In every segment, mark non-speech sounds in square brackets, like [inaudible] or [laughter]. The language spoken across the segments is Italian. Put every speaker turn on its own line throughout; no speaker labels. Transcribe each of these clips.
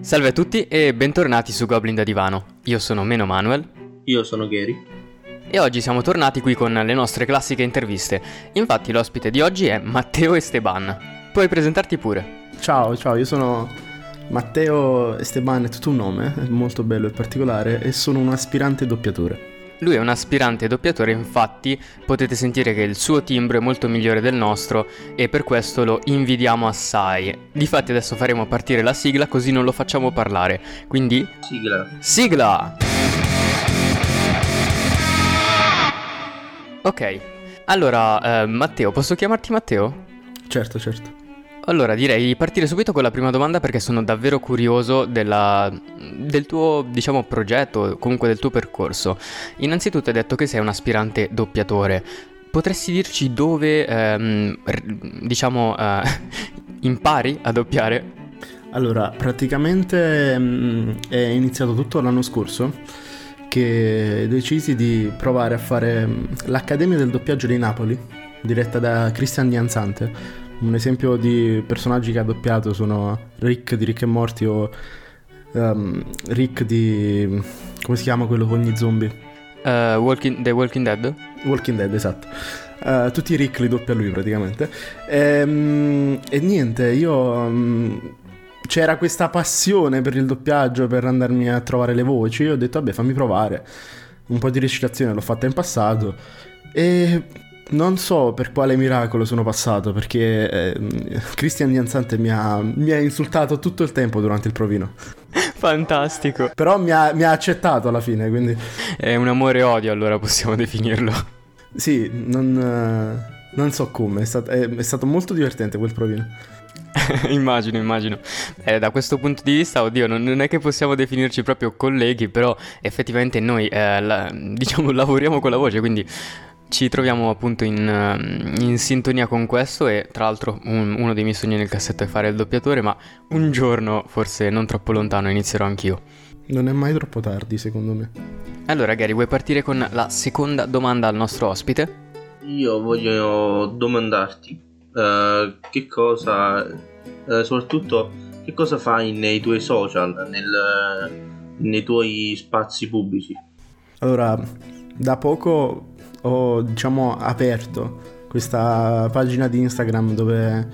Salve a tutti e bentornati su Goblin da Divano. Io sono Meno Manuel.
Io sono Gary.
E oggi siamo tornati qui con le nostre classiche interviste. Infatti l'ospite di oggi è Matteo Esteban. Puoi presentarti pure.
Ciao, ciao, io sono Matteo Esteban, è tutto un nome, è molto bello e particolare, e sono un aspirante doppiatore.
Lui è un aspirante doppiatore, infatti potete sentire che il suo timbro è molto migliore del nostro e per questo lo invidiamo assai. Difatti adesso faremo partire la sigla così non lo facciamo parlare. Quindi...
Sigla.
Sigla! Ok. Allora, eh, Matteo, posso chiamarti Matteo?
Certo, certo.
Allora direi di partire subito con la prima domanda perché sono davvero curioso della, del tuo, diciamo, progetto, comunque del tuo percorso. Innanzitutto hai detto che sei un aspirante doppiatore. Potresti dirci dove, ehm, diciamo, eh, [laughs] impari a doppiare?
Allora, praticamente mh, mm, è iniziato tutto l'anno scorso che decisi di provare a fare mm, l'Accademia del doppiaggio di Napoli, diretta da Cristian Dianzante un esempio di personaggi che ha doppiato sono Rick di Rick e Morty o um, Rick di... come si chiama quello con gli zombie?
Uh, walking, The Walking Dead?
Walking Dead, esatto. Uh, tutti i Rick li doppia lui praticamente. E, um, e niente, io... Um, c'era questa passione per il doppiaggio, per andarmi a trovare le voci. Ho detto, vabbè, fammi provare. Un po' di recitazione l'ho fatta in passato. E non so per quale miracolo sono passato, perché eh, Christian Nianzante mi ha, mi ha insultato tutto il tempo durante il provino. [laughs]
Fantastico.
Però mi ha, mi ha, accettato alla fine, quindi...
È un amore-odio allora possiamo definirlo.
Sì, non, non so come, è stato, è, è stato molto divertente quel provino. [laughs]
immagino, immagino. Eh, da questo punto di vista, oddio, non, non, è che possiamo definirci proprio colleghi, però effettivamente noi, eh, la, diciamo, [laughs] lavoriamo con la voce, quindi ci troviamo appunto in, ehm, in, sintonia con questo e tra l'altro un, uno dei miei sogni nel cassetto è fare il doppiatore, ma un giorno, forse non troppo lontano, inizierò anch'io.
Non è mai troppo tardi, secondo me.
Allora, Gary, vuoi partire con la seconda domanda al nostro ospite?
Io voglio domandarti uh, che cosa, uh, soprattutto che cosa fai nei tuoi social, nel, nei tuoi spazi pubblici?
Allora, da poco ho diciamo aperto questa pagina di Instagram dove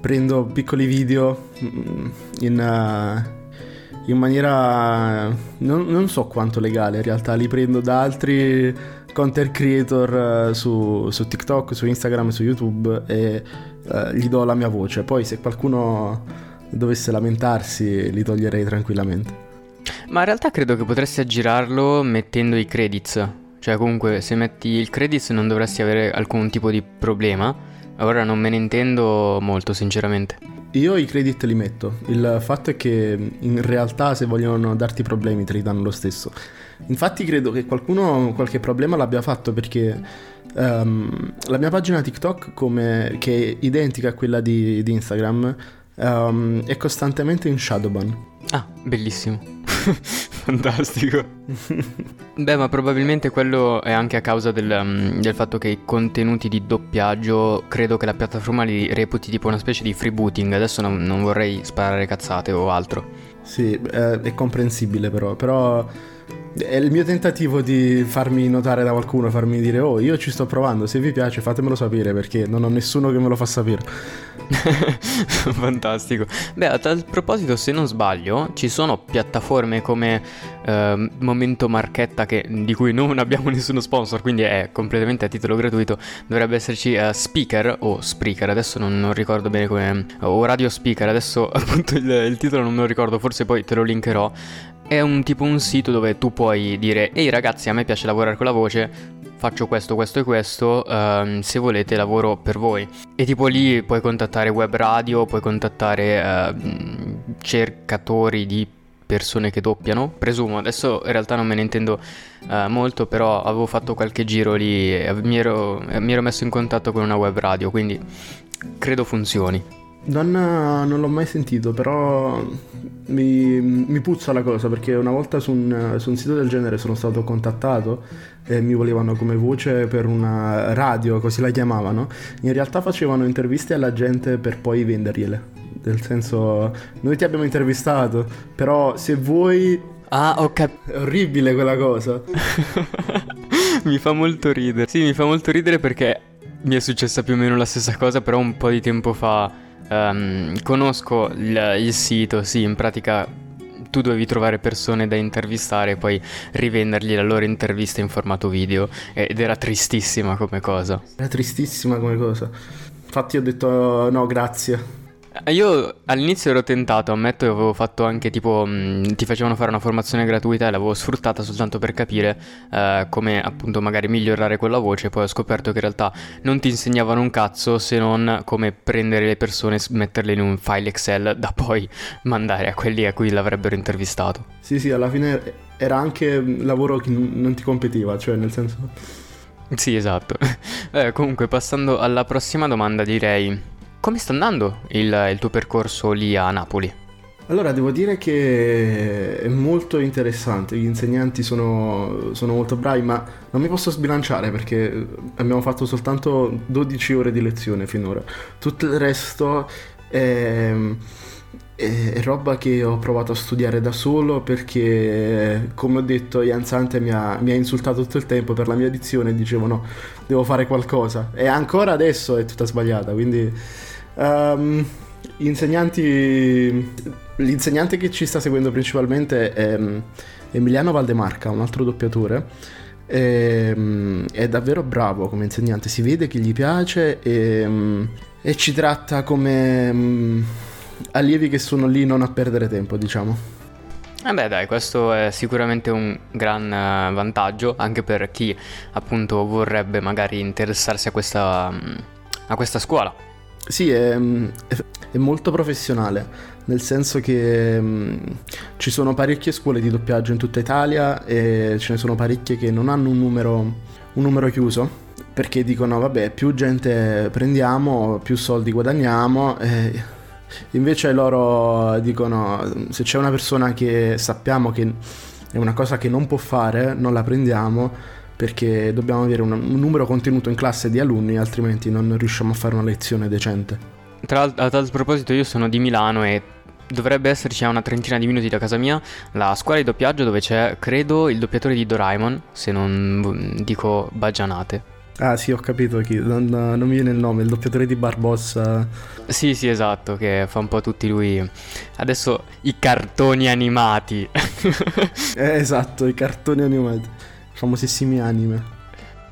prendo piccoli video mm, in, uh, in maniera non, non, so quanto legale in realtà li prendo da altri content creator uh, su, su, TikTok, su Instagram, su YouTube e uh, gli do la mia voce. Poi se qualcuno dovesse lamentarsi li toglierei tranquillamente.
Ma in realtà credo che potresti aggirarlo mettendo i credits cioè comunque se metti il credits non dovresti avere alcun tipo di problema. Ora non me ne intendo molto sinceramente.
Io i credit li metto, il fatto è che in realtà se vogliono darti problemi te li danno lo stesso. Infatti credo che qualcuno qualche problema l'abbia fatto perché um, la mia pagina TikTok, come, che è identica a quella di, di Instagram, um, è costantemente in shadowban.
Ah, bellissimo. [laughs] Fantastico. Beh, ma probabilmente quello è anche a causa del, um, del, fatto che i contenuti di doppiaggio credo che la piattaforma li reputi tipo una specie di freebooting. Adesso non, non vorrei sparare cazzate o altro.
Sì, è, è comprensibile però, però è il mio tentativo di farmi notare da qualcuno, farmi dire oh io ci sto provando, se vi piace fatemelo sapere perché non ho nessuno che me lo fa sapere. [laughs]
Fantastico. Beh, a tal proposito, se non sbaglio, ci sono piattaforme come eh, Momento Marchetta che, di cui non abbiamo [laughs] nessuno sponsor, quindi è completamente a titolo gratuito. Dovrebbe esserci uh, Speaker o Spreaker, adesso non, non, ricordo bene come... o Radio Speaker, adesso [laughs] appunto il, il titolo non me lo ricordo, forse poi te lo linkerò è un tipo un sito dove tu puoi dire ehi ragazzi a me piace lavorare con la voce, faccio questo, questo e questo, um, se volete lavoro per voi. E tipo lì puoi contattare web radio, puoi contattare uh, cercatori di persone che doppiano, presumo, adesso in realtà non me ne intendo uh, molto, però avevo fatto qualche giro lì e mi ero, mi ero messo in contatto con una web radio, quindi credo funzioni.
Non, non, l'ho mai sentito, però mi, mi, puzza la cosa perché una volta su un, su un, sito del genere sono stato contattato e mi volevano come voce per una radio, così la chiamavano. In realtà facevano interviste alla gente per poi vendergliele. nel senso noi ti abbiamo intervistato, però se vuoi...
Ah, ho capito.
È orribile quella cosa. [laughs]
mi fa molto ridere. Sì, mi fa molto ridere perché mi è successa più o meno la stessa cosa, però un po' di tempo fa um, conosco il, il sito, sì, in pratica tu dovevi trovare persone da intervistare e poi rivendergli la loro intervista in formato video ed era tristissima come cosa.
Era tristissima come cosa. Infatti ho detto no, grazie.
Eh, io all'inizio ero tentato, ammetto che avevo fatto anche tipo, mh, mm, ti facevano fare una formazione gratuita e l'avevo sfruttata soltanto per capire eh, come appunto magari migliorare quella voce, poi ho scoperto che in realtà non ti insegnavano un cazzo se non come prendere le persone e metterle in un file Excel da poi [laughs] mandare a quelli a cui l'avrebbero intervistato.
Sì, sì, alla fine era anche un lavoro che non ti competeva, cioè nel senso...
Sì, esatto. [laughs] eh, comunque, passando alla prossima domanda, direi come sta andando il, il tuo percorso lì a Napoli?
Allora, devo dire che è molto interessante, gli insegnanti sono, sono, molto bravi, ma non mi posso sbilanciare perché abbiamo fatto soltanto 12 ore di lezione finora. Tutto il resto è, è roba che ho provato a studiare da solo perché, come ho detto, Ian Sante mi ha, mi ha insultato tutto il tempo per la mia dizione e dicevo no, devo fare qualcosa. E ancora adesso è tutta sbagliata, quindi Um, insegnanti, l'insegnante che ci sta seguendo principalmente è um, Emiliano Valdemarca, un altro doppiatore. E, um, è davvero bravo come insegnante, si vede che gli piace e, e ci tratta come allievi che sono lì non a perdere tempo, diciamo.
Eh beh dai, questo è sicuramente un gran eh, vantaggio anche per chi appunto vorrebbe magari interessarsi a questa, a questa scuola.
Sì, è, è, molto professionale, nel senso che mh, ci sono parecchie scuole di doppiaggio in tutta Italia e ce ne sono parecchie che non hanno un numero, un numero chiuso perché dicono vabbè più gente prendiamo più soldi guadagniamo e invece loro dicono se c'è una persona che sappiamo che è una cosa che non può fare non la prendiamo perché dobbiamo avere un, un numero contenuto in classe di alunni, altrimenti non riusciamo a fare una lezione decente.
Tra, a tal proposito io sono di Milano e dovrebbe esserci a una trentina di minuti da casa mia la scuola di doppiaggio dove c'è, credo, il doppiatore di Doraemon, se non dico baggianate.
Ah sì, ho capito chi, non, non mi viene il nome, il doppiatore di Barbossa.
Sì, sì, esatto, che fa un po' tutti lui. Adesso i cartoni animati. [laughs]
eh, esatto, i cartoni animati famosissimi anime.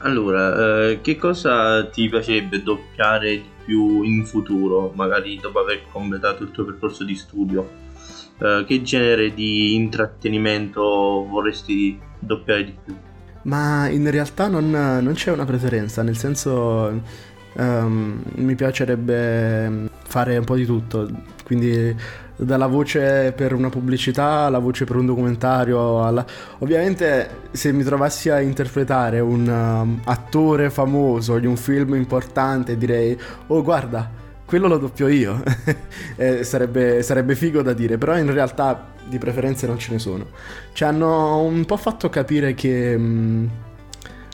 Allora, eh, che cosa ti piacerebbe doppiare di più in futuro, magari dopo aver completato il tuo percorso di studio? Eh, che genere di intrattenimento vorresti doppiare di più?
Ma in realtà non, non c'è una preferenza, nel senso um, mi piacerebbe fare un po' di tutto, quindi dalla voce per una pubblicità alla voce per un documentario. Alla... Ovviamente, se mi trovassi a interpretare un um, attore famoso di un film importante, direi: Oh, guarda, quello lo doppio io. [laughs] eh, sarebbe, sarebbe figo da dire, però in realtà di preferenze non ce ne sono. Ci hanno un po' fatto capire che. Mh, mm,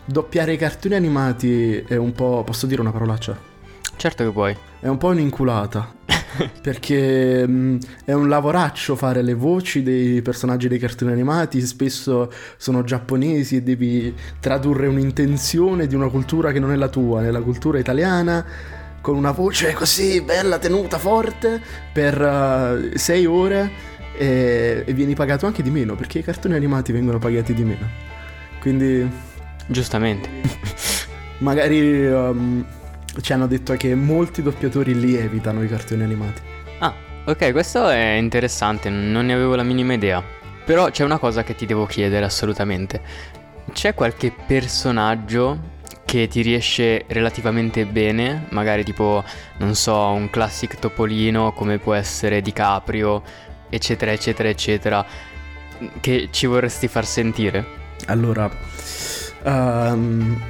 doppiare i cartoni animati è un po'. posso dire una parolaccia?
Certo che puoi.
È un po' un'inculata. [laughs] perché mh, mm, è un lavoraccio fare le voci dei personaggi dei cartoni animati, spesso sono giapponesi e devi tradurre un'intenzione di una cultura che non è la tua, nella cultura italiana con una voce così bella, tenuta, forte per uh, sei ore e, e vieni pagato anche di meno perché i cartoni animati vengono pagati di meno. Quindi...
Giustamente. [laughs]
magari... Um, ci hanno detto che molti doppiatori li evitano i cartoni animati.
Ah, ok, questo è interessante, non ne avevo la minima idea. Però c'è una cosa che ti devo chiedere assolutamente. C'è qualche personaggio che ti riesce relativamente bene, magari tipo, non so, un classic topolino come può essere DiCaprio, eccetera, eccetera, eccetera, che ci vorresti far sentire?
Allora, um,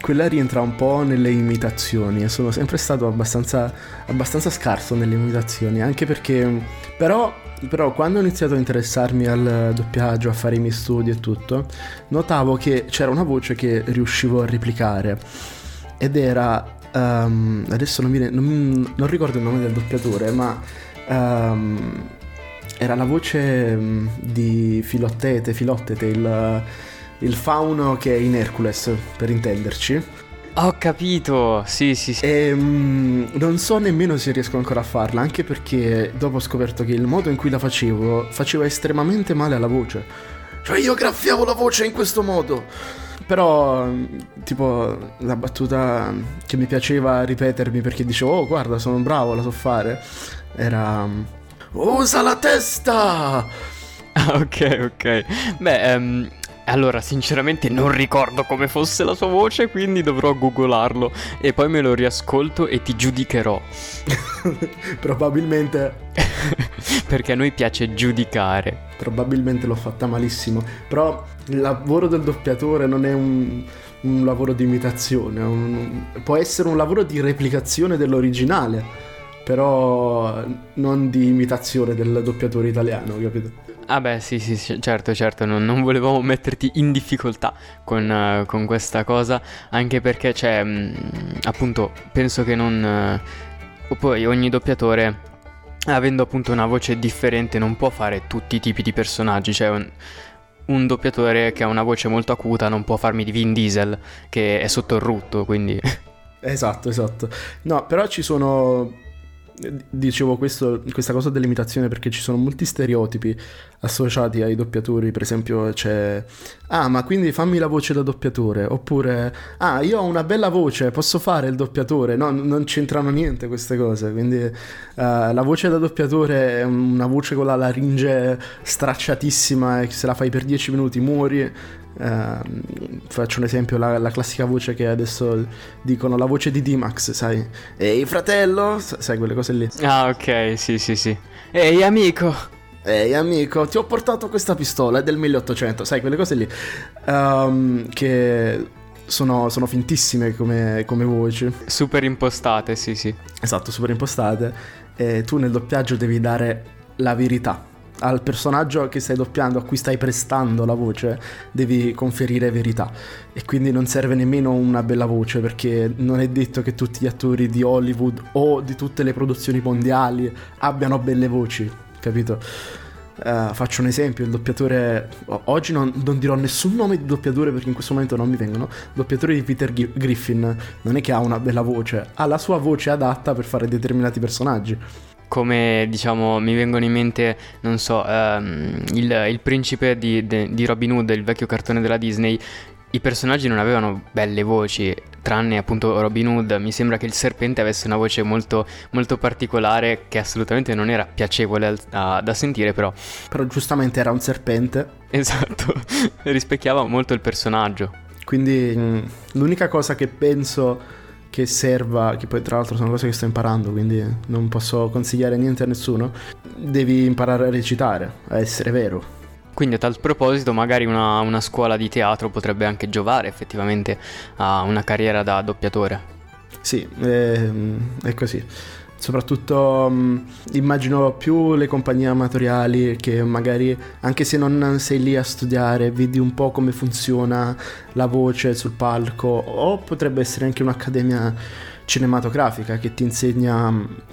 quella rientra un po' nelle imitazioni e sono sempre stato abbastanza, abbastanza scarso nelle imitazioni, anche perché però, però, quando ho iniziato a interessarmi al doppiaggio, a fare i miei studi e tutto, notavo che c'era una voce che riuscivo a replicare ed era... Um, adesso non, viene, non, non ricordo il nome del doppiatore, ma um, era la voce mm, di Filottete, Filottete, il, il fauno che è in Hercules, per intenderci.
Ho capito, sì, sì, sì.
E um, non so nemmeno se riesco ancora a farla, anche perché dopo ho scoperto che il modo in cui la facevo faceva estremamente male alla voce. Cioè io graffiavo la voce in questo modo. Però, tipo, la battuta che mi piaceva ripetermi perché dicevo, oh guarda, sono bravo, la so fare, era... Usa la testa! [laughs]
Ok, ok. Beh, um, allora, sinceramente non ricordo come fosse la sua voce, quindi dovrò googlarlo e poi me lo riascolto e ti giudicherò. [laughs]
Probabilmente. [laughs]
Perché a noi piace giudicare.
Probabilmente l'ho fatta malissimo. Però il lavoro del doppiatore non è un, un lavoro di imitazione, un, può essere un lavoro di replicazione dell'originale però non di imitazione del doppiatore italiano, capito?
Ah beh sì sì certo certo non, non volevamo metterti in difficoltà con, uh, con, questa cosa anche perché cioè mh, appunto penso che non uh, poi ogni doppiatore avendo appunto una voce differente non può fare tutti i tipi di personaggi cioè un, un doppiatore che ha una voce molto acuta non può farmi di Vin Diesel che è sotto il rutto quindi.
Esatto esatto. No però ci sono dicevo questo, questa cosa dell'imitazione perché ci sono molti stereotipi associati ai doppiatori, per esempio c'è ah ma quindi fammi la voce da doppiatore oppure ah io ho una bella voce, posso fare il doppiatore, no non c'entrano niente queste cose, quindi uh, la voce da doppiatore è una voce con la laringe stracciatissima e se la fai per 10 minuti muori Uh, faccio un esempio, la, la, classica voce che adesso dicono, la voce di D-Max, sai? Ehi fratello, sai quelle cose lì.
Ah ok, sì sì sì. Ehi amico.
Ehi amico, ti ho portato questa pistola, è del 1800, sai quelle cose lì. Um, che sono, sono, fintissime come, come voci.
Super impostate, sì sì.
Esatto, super impostate. E tu nel doppiaggio devi dare la verità al personaggio che stai doppiando, a cui stai prestando la voce, devi conferire verità. E quindi non serve nemmeno una bella voce, perché non è detto che tutti gli attori di Hollywood o di tutte le produzioni mondiali abbiano belle voci, capito? Uh, faccio un esempio, il doppiatore, oggi non, non, dirò nessun nome di doppiatore perché in questo momento non mi vengono, il doppiatore di Peter G- Griffin non è che ha una bella voce, ha la sua voce adatta per fare determinati personaggi
come diciamo mi vengono in mente, non so, um, il, il, principe di, de, di Robin Hood, il vecchio cartone della Disney, i personaggi non avevano belle voci, tranne appunto Robin Hood. Mi sembra che il serpente avesse una voce molto, molto particolare che assolutamente non era piacevole a, da sentire, però.
Però giustamente era un serpente.
Esatto, [laughs] rispecchiava molto il personaggio.
Quindi mm, l'unica cosa che penso che serva, che poi tra l'altro sono cose che sto imparando, quindi non posso consigliare niente a nessuno, devi imparare a recitare, a essere vero.
Quindi a tal proposito magari una, una scuola di teatro potrebbe anche giovare effettivamente a una carriera da doppiatore.
Sì, è, è così soprattutto um, immagino più le compagnie amatoriali che magari anche se non sei lì a studiare vedi un po' come funziona la voce sul palco o potrebbe essere anche un'accademia cinematografica che ti insegna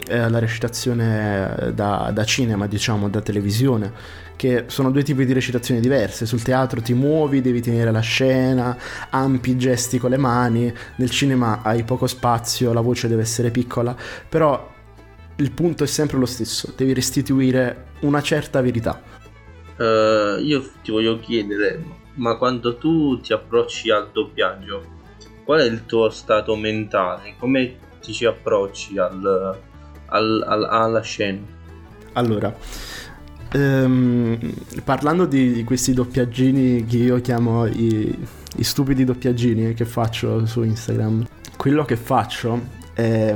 eh, la recitazione da, da, cinema, diciamo, da televisione, che sono due tipi di recitazioni diverse. Sul teatro ti muovi, devi tenere la scena, ampi gesti con le mani, nel cinema hai poco spazio, la voce deve essere piccola, però il punto è sempre lo stesso, devi restituire una certa verità.
Uh, io ti voglio chiedere, ma quando tu ti approcci al doppiaggio, qual è il tuo stato mentale? Come ti ci approcci al, al, al, alla scena?
Allora, ehm, parlando di questi doppiaggini che io chiamo i, i stupidi doppiaggini che faccio su Instagram, quello che faccio è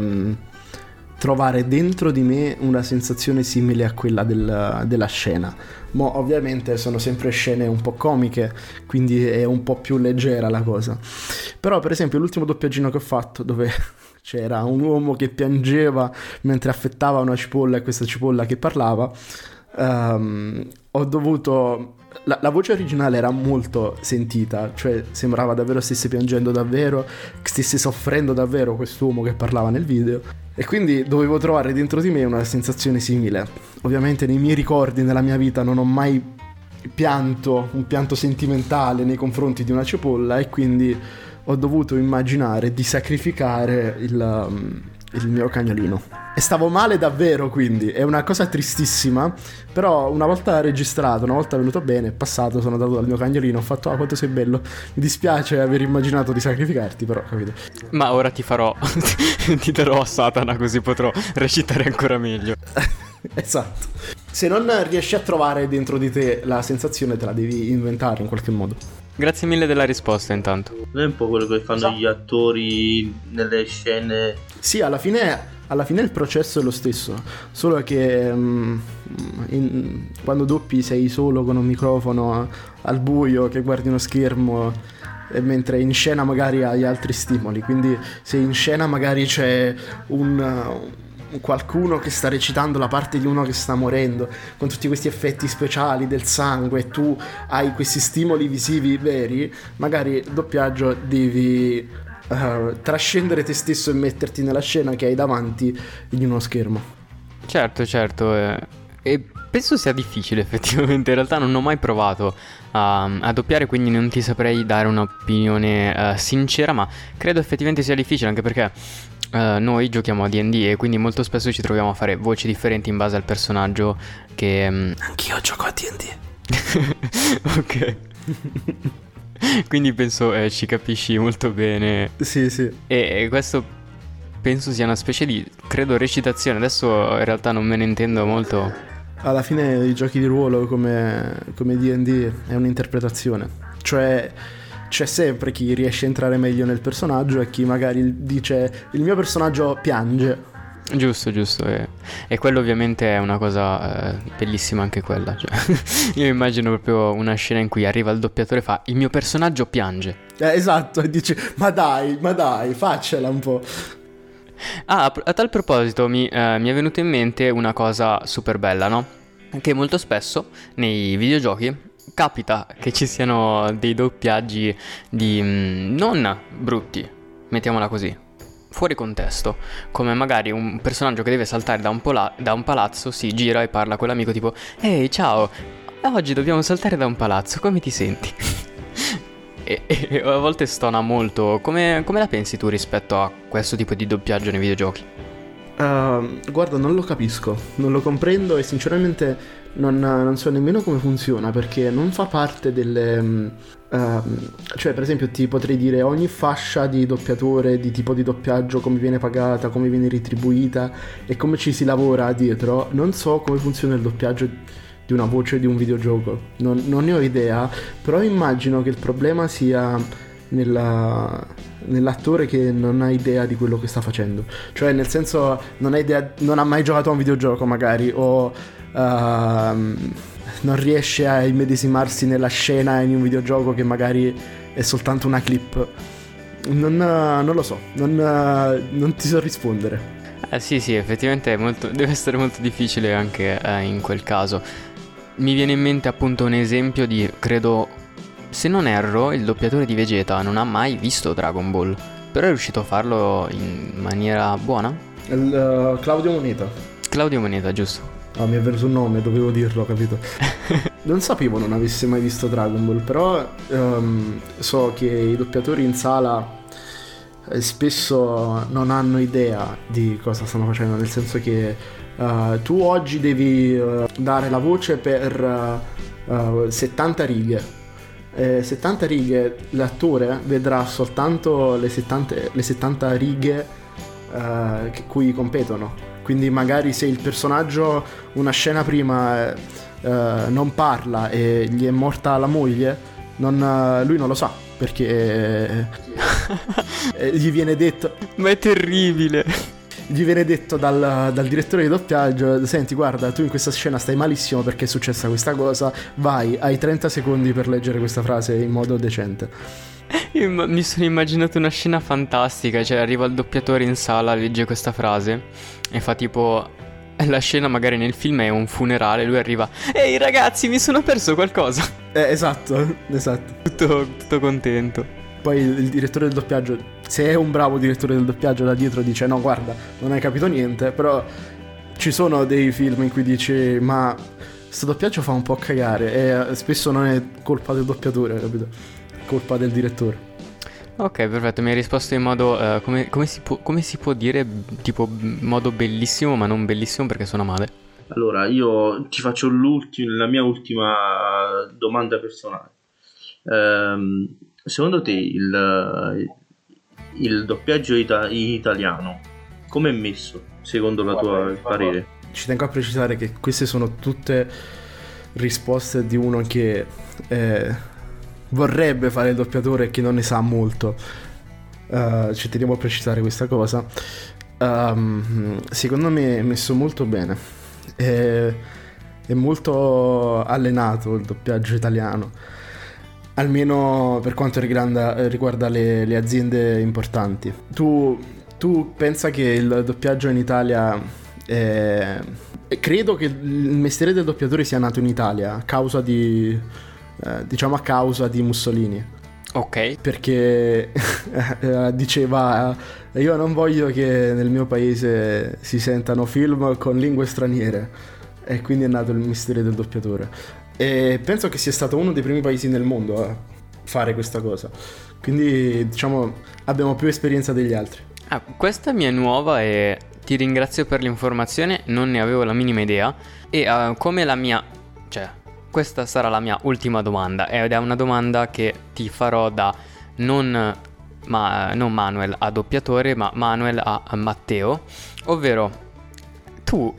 trovare dentro di me una sensazione simile a quella del, della scena. Ma ovviamente sono sempre scene un po' comiche, quindi è un po' più leggera la cosa. Però per esempio l'ultimo doppiaggino che ho fatto dove [laughs] c'era un uomo che piangeva mentre affettava una cipolla e questa cipolla che parlava, um, ho dovuto la, la, voce originale era molto sentita, cioè sembrava davvero stesse piangendo davvero, stesse soffrendo davvero quest'uomo che parlava nel video. E quindi dovevo trovare dentro di me una sensazione simile. Ovviamente nei miei ricordi, nella mia vita, non ho mai pianto, un pianto sentimentale nei confronti di una cipolla e quindi ho dovuto immaginare di sacrificare il, um, il mio cagnolino. E stavo male davvero, quindi è una cosa tristissima, però una volta registrato, una volta venuto bene, passato, sono andato dal mio cagnolino, ho fatto "Ah, quanto sei bello". Mi dispiace aver immaginato di sacrificarti, però, capito?
Ma ora ti farò [laughs] ti darò a Satana così potrò recitare ancora meglio. [laughs]
esatto. Se non riesci a trovare dentro di te la sensazione, te la devi inventare in qualche modo.
Grazie mille della risposta intanto.
Non è un po' quello che fanno
So.
gli attori nelle scene.
Sì, alla fine, alla fine il processo è lo stesso, solo che mm, in- quando doppi sei solo con un microfono al buio che guardi uno schermo mentre in scena magari hai altri stimoli, quindi se in scena magari c'è un, qualcuno che sta recitando la parte di uno che sta morendo con tutti questi effetti speciali del sangue e tu hai questi stimoli visivi veri, magari doppiaggio devi eh, trascendere te stesso e metterti nella scena che hai davanti in uno schermo.
Certo, certo. eh, E penso sia difficile [laughs] effettivamente. In realtà non ho mai provato a, a doppiare, quindi non ti saprei dare un'opinione eh, sincera, ma credo effettivamente sia difficile anche perché eh, noi giochiamo a DD e quindi molto spesso ci troviamo a fare voci differenti in base al personaggio che... mm,
Anch'io gioco a D&D. [laughs]
ok. [laughs] [laughs] quindi penso eh, ci capisci molto bene
Sì, sì.
E, questo penso sia una specie di, credo, recitazione. Adesso in realtà non me ne intendo molto.
Alla fine i giochi di ruolo come, come D&D è un'interpretazione. Cioè c'è sempre chi riesce a entrare meglio nel personaggio e chi magari dice il mio personaggio piange.
Giusto, giusto. E, e quello ovviamente è una cosa eh, bellissima anche quella. Cioè, [laughs] io immagino proprio una scena in cui arriva il doppiatore e fa il mio personaggio piange.
Eh, esatto, e dice ma dai, ma dai, faccela un po'.
Ah, a, a tal proposito mi, eh, mi è venuta in mente una cosa super bella, no? Che molto spesso nei videogiochi capita che ci siano dei doppiaggi di mm, non brutti, mettiamola così, fuori contesto, come magari un personaggio che deve saltare da un, pola- da un palazzo si gira e parla con l'amico tipo Ehi ciao, oggi dobbiamo saltare da un palazzo, come ti senti? [laughs] e, e a volte stona molto, come, come la pensi tu rispetto a questo tipo di doppiaggio nei videogiochi?
Ehm, guarda, non lo capisco, non lo comprendo e sinceramente non, non so nemmeno come funziona perché non fa parte delle... ehm, cioè, per esempio, ti potrei dire ogni fascia di doppiatore, di tipo di doppiaggio, come viene pagata, come viene retribuita e come ci si lavora dietro. Non so come funziona il doppiaggio di una voce di un videogioco, non, non ne ho idea, però immagino che il problema sia nella- nell'attore che non ha idea di quello che sta facendo. Cioè, nel senso, non ha, idea, non ha mai giocato a un videogioco, magari, o ehm, non riesce a immedesimarsi nella scena in un videogioco che magari è soltanto una clip. Non, non lo so, non, non ti so rispondere.
Eh sì sì, effettivamente molto- [laughs] deve essere molto difficile anche eh, in quel caso. Mi viene in mente appunto un esempio di, credo, se non erro, il doppiatore di Vegeta non ha mai visto Dragon Ball, però è riuscito a farlo in maniera buona.
Il, eh, Claudio Moneta.
Claudio Moneta, giusto?
Ah, mi è venuto un nome, dovevo dirlo, capito? [laughs] non sapevo non avesse mai visto Dragon Ball, però ehm, so che i doppiatori in sala eh, spesso non hanno idea di cosa stanno facendo, nel senso che eh, tu oggi devi eh, dare la voce per eh, 70 righe. Eh, 70 righe, l'attore vedrà soltanto le 70, le 70 righe eh, che- cui competono. Quindi magari se il personaggio una scena prima eh, eh, non parla e gli è morta la moglie, non, eh, lui non lo sa perché eh, [laughs] gli viene detto
Ma è terribile!
Gli viene detto dal, dal direttore di doppiaggio senti guarda tu in questa scena stai malissimo perché è successa questa cosa vai hai 30 secondi per leggere questa frase in modo decente [laughs]
Io mi sono immaginato una scena fantastica, cioè arriva il doppiatore in sala, legge questa frase e fa tipo [laughs] la scena magari nel film è un funerale, lui arriva, ehi ragazzi mi sono perso qualcosa.
Eh, esatto, [laughs] esatto.
Tutto, tutto contento.
Poi il, direttore del doppiaggio, se è un bravo direttore del doppiaggio da dietro dice no guarda, non hai capito niente, però ci sono dei film in cui dici ma questo doppiaggio fa un po' cagare e eh, spesso non è colpa del doppiatore, capito? Colpa del direttore.
Ok, perfetto, mi hai risposto in modo, uh, come, come, si può, come, si può, dire, tipo modo bellissimo, ma non bellissimo perché suona male.
Allora, io ti faccio la mia ultima domanda personale. Um, secondo te il, il doppiaggio ita- italiano come è messo, secondo la tua parere?
Ci tengo a precisare che queste sono tutte risposte di uno che... Eh, vorrebbe fare il doppiatore e che non ne sa molto. Uh, ci teniamo a precisare questa cosa. Um, secondo me è messo molto bene. È, è, molto allenato il doppiaggio italiano. Almeno per quanto riguarda, riguarda le, le, aziende importanti. Tu, tu pensa che il doppiaggio in Italia è... Credo che il mestiere del doppiatore sia nato in Italia a causa di eh, diciamo a causa di Mussolini.
Ok.
Perché [laughs] eh, diceva io non voglio che nel mio paese si sentano film con lingue straniere e quindi è nato il mistero del doppiatore. E penso che sia stato uno dei primi paesi nel mondo a fare questa cosa. Quindi diciamo abbiamo più esperienza degli altri.
Ah, questa mi è nuova e ti ringrazio per l'informazione, non ne avevo la minima idea. E uh, come la mia... cioè questa sarà la mia ultima domanda ed è una domanda che ti farò da non, ma, non Manuel a doppiatore, ma Manuel a Matteo, ovvero tu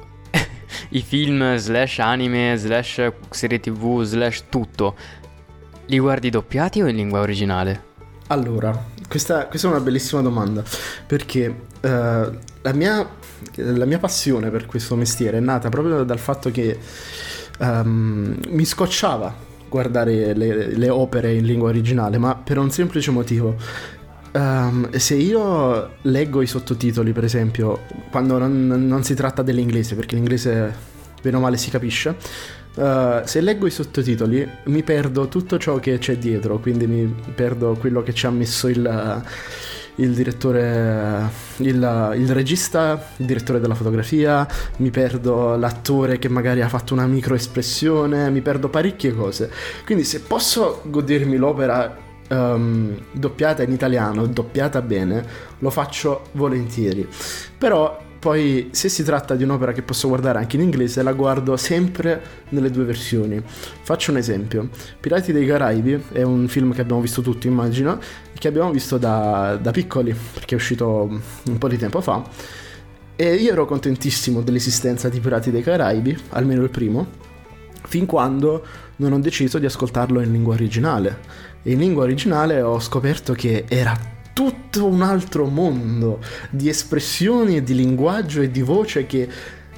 i film slash anime slash serie tv slash tutto li guardi doppiati o in lingua originale?
Allora, questa, questa è una bellissima domanda perché uh, la, mia, la mia passione per questo mestiere è nata proprio dal fatto che um, mi scocciava guardare le, le, opere in lingua originale, ma per un semplice motivo. Um, se io leggo i sottotitoli, per esempio, quando non, non, si tratta dell'inglese, perché l'inglese bene o male si capisce, uh, se leggo i sottotitoli mi perdo tutto ciò che c'è dietro, quindi mi perdo quello che ci ha messo il il direttore, il, il, regista, il direttore della fotografia, mi perdo l'attore che magari ha fatto una microespressione, mi perdo parecchie cose. Quindi se posso godermi l'opera um, doppiata in italiano, doppiata bene, lo faccio volentieri. Però poi se si tratta di un'opera che posso guardare anche in inglese, la guardo sempre nelle due versioni. Faccio un esempio. Pirati dei Caraibi è un film che abbiamo visto tutti, immagino, che abbiamo visto da, da piccoli, perché è uscito un po' di tempo fa. E io ero contentissimo dell'esistenza di Pirati dei Caraibi, almeno il primo, fin quando non ho deciso di ascoltarlo in lingua originale. In lingua originale ho scoperto che era tutto un altro mondo di espressioni e di linguaggio e di voce che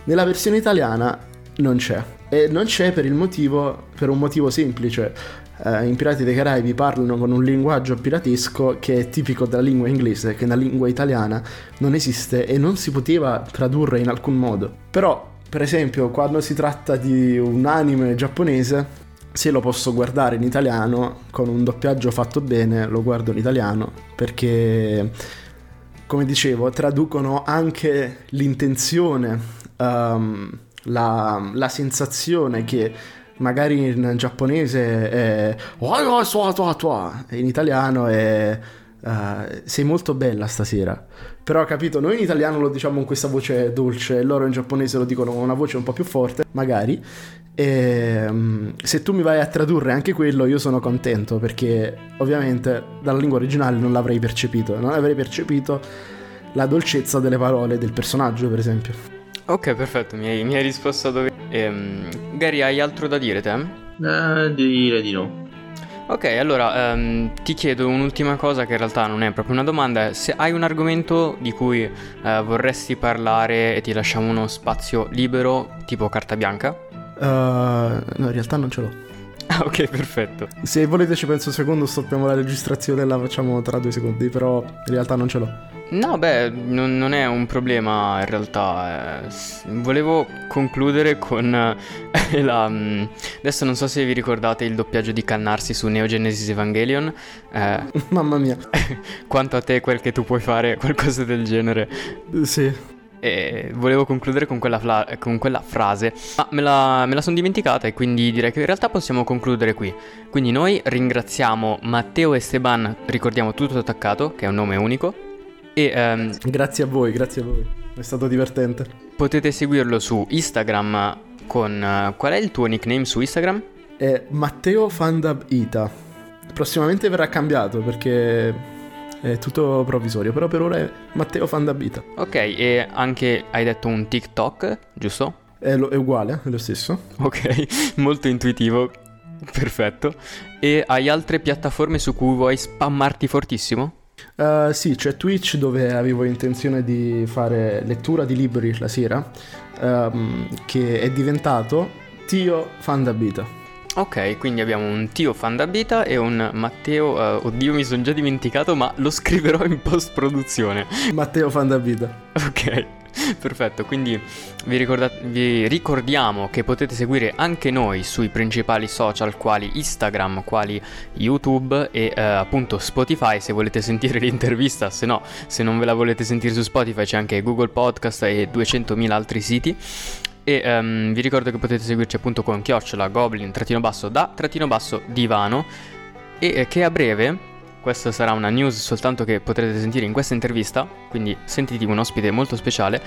nella versione italiana non c'è. E non c'è per, motivo, per un motivo semplice. Uh, in Pirati dei Caraibi parlano con un linguaggio piratesco che è tipico della lingua inglese, che nella lingua italiana non esiste e non si poteva tradurre in alcun modo. Però, per esempio, quando si tratta di un anime giapponese, se lo posso guardare in italiano con un doppiaggio fatto bene, lo guardo in italiano perché, come dicevo, traducono anche l'intenzione, um, la, la sensazione che magari in giapponese è in italiano è uh, sei molto bella stasera. Però capito noi in italiano lo diciamo con questa voce dolce loro in giapponese lo dicono con una voce un po' più forte magari e um, se tu mi vai a tradurre anche quello, io sono contento perché ovviamente dalla lingua originale non l'avrei percepito, non avrei percepito la dolcezza delle parole del personaggio, per esempio.
Ok, perfetto, mi hai, mi hai risposto a dove. Ehm, Gary, hai altro da dire te?
Eh, direi di no.
Ok, allora um, ti chiedo un'ultima cosa che in realtà non è proprio una domanda, se hai un argomento di cui uh, vorresti parlare e ti lasciamo uno spazio libero tipo carta bianca?
Uh, no, in realtà non ce l'ho. [laughs]
Ah, ok, perfetto.
Se volete ci penso un secondo, stoppiamo la registrazione e la facciamo tra due secondi, però in realtà non ce l'ho.
No, beh, non, non è un problema in realtà. eh, volevo concludere con eh, [laughs] la... mm, Adesso non so se vi ricordate il doppiaggio di Cannarsi su Neo Genesis Evangelion. eh, [laughs]
Mamma mia.
quanto a te quel che tu puoi fare, qualcosa del genere.
Sì.
E volevo concludere con quella, fla- con quella frase, ma me la, me la sono dimenticata e quindi direi che in realtà possiamo concludere qui. Quindi noi ringraziamo Matteo Esteban, ricordiamo tutto attaccato, che è un nome unico, e ehm,
Grazie a voi, grazie a voi. È stato divertente.
potete seguirlo su Instagram con... eh, qual è il tuo nickname su Instagram?
È Matteo Fandab Ita. Prossimamente verrà cambiato perché è tutto provvisorio, però per ora è Matteo Fandab Ita.
Ok, e anche hai detto un TikTok, giusto?
È, lo- è uguale, è lo stesso.
Ok, [laughs] molto intuitivo, perfetto. E hai altre piattaforme su cui vuoi spammarti fortissimo?
Uh, sì, c'è Twitch dove avevo intenzione di fare lettura di libri la sera, ehm, che è diventato Tio Fandabita.
Ok, quindi abbiamo un Tio Fandabita e un Matteo, eh, oddio mi sono già dimenticato ma lo scriverò in post produzione. [laughs]
Matteo Fandabita.
Ok, perfetto, quindi vi, ricorda- vi ricordiamo che potete seguire anche noi sui principali social quali Instagram, quali YouTube e eh, appunto Spotify se volete sentire [laughs] l'intervista, se no, se non ve la volete sentire su Spotify c'è anche Google Podcast e 200.000 altri siti. E ehm, vi ricordo che potete seguirci appunto con chiocciola goblin trattino basso da trattino basso divano. E eh, che a breve questa sarà una news soltanto che potrete sentire in questa intervista, quindi sentiti un ospite molto speciale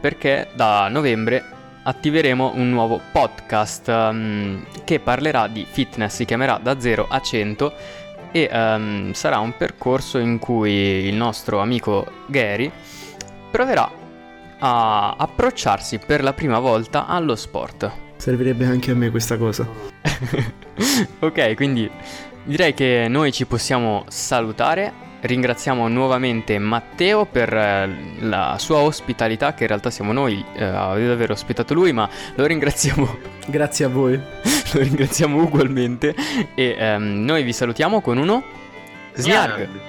perché da novembre attiveremo un nuovo podcast ehm, che parlerà di fitness, si chiamerà da 0 a 100 e ehm, sarà un percorso in cui il nostro amico Gary proverà a approcciarsi per la prima volta allo sport.
Servirebbe anche a me questa cosa. [laughs]
ok, quindi direi che noi ci possiamo salutare. Ringraziamo nuovamente Matteo per eh, la sua ospitalità, che in realtà siamo noi eh, ad aver ospitato lui, ma lo ringraziamo,
Grazie a voi. [laughs]
lo ringraziamo ugualmente. E ehm, noi vi salutiamo con uno.
Snarg.